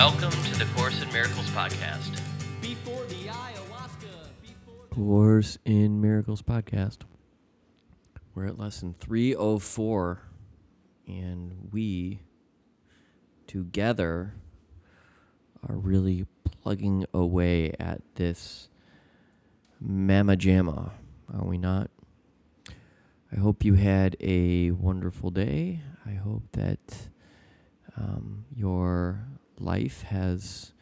Welcome to the Course in Miracles podcast. Before the ayahuasca, before Course in Miracles podcast. We're at lesson 304, and we together are really plugging away at this Mama Jamma, are we not? I hope you had a wonderful day. I hope that um, your life has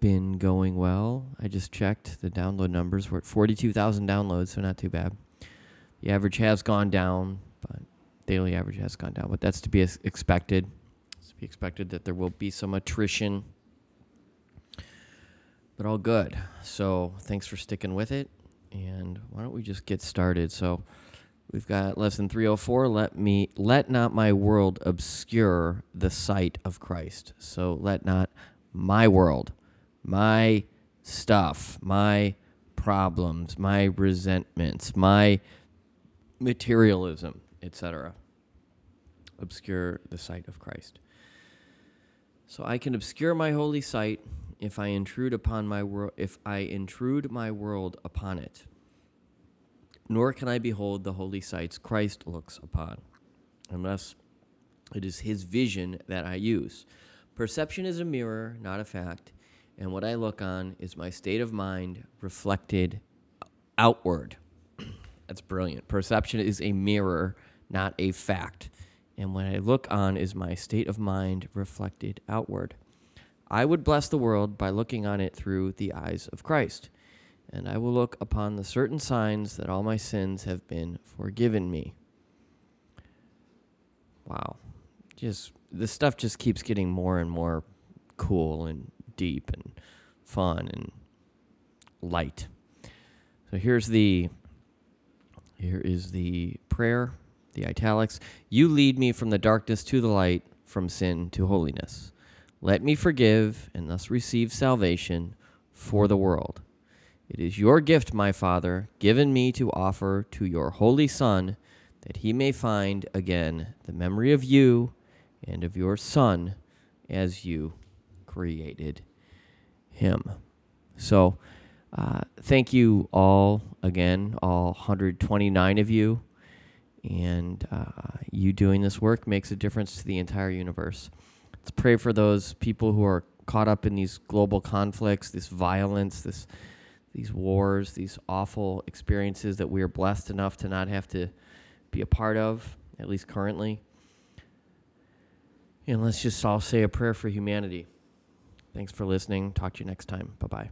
been going well. I just checked the download numbers. We're at 42,000 downloads, so not too bad. The average has gone down, but daily average has gone down. But that's to be expected. It's to be expected that there will be some attrition, but all good. So thanks for sticking with it. And why don't we just get started? So we've got lesson 304. Let me let not my world obscure the sight of Christ. So let not my world, my stuff, my problems, my resentments, my materialism, etc. Obscure the sight of Christ. So I can obscure my holy sight if I intrude upon my world if I intrude my world upon it. Nor can I behold the holy sights Christ looks upon, unless it is his vision that I use. Perception is a mirror, not a fact, and what I look on is my state of mind reflected outward. That's brilliant. Perception is a mirror, not a fact. And what I look on is my state of mind reflected outward. I would bless the world by looking on it through the eyes of Christ. And I will look upon the certain signs that all my sins have been forgiven me. Wow. Just this stuff just keeps getting more and more cool and deep and fun and light. So here's the here is the prayer, the italics. You lead me from the darkness to the light, from sin to holiness. Let me forgive and thus receive salvation for the world. It is your gift, my Father, given me to offer to your Holy Son, that he may find again the memory of you and of your Son as you created him. So, uh, thank you all again, all 129 of you. And uh, you doing this work makes a difference to the entire universe. Let's pray for those people who are caught up in these global conflicts, this violence, this these wars, these awful experiences that we are blessed enough to not have to be a part of, at least currently. And let's just all say a prayer for humanity. Thanks for listening. Talk to you next time. Bye bye.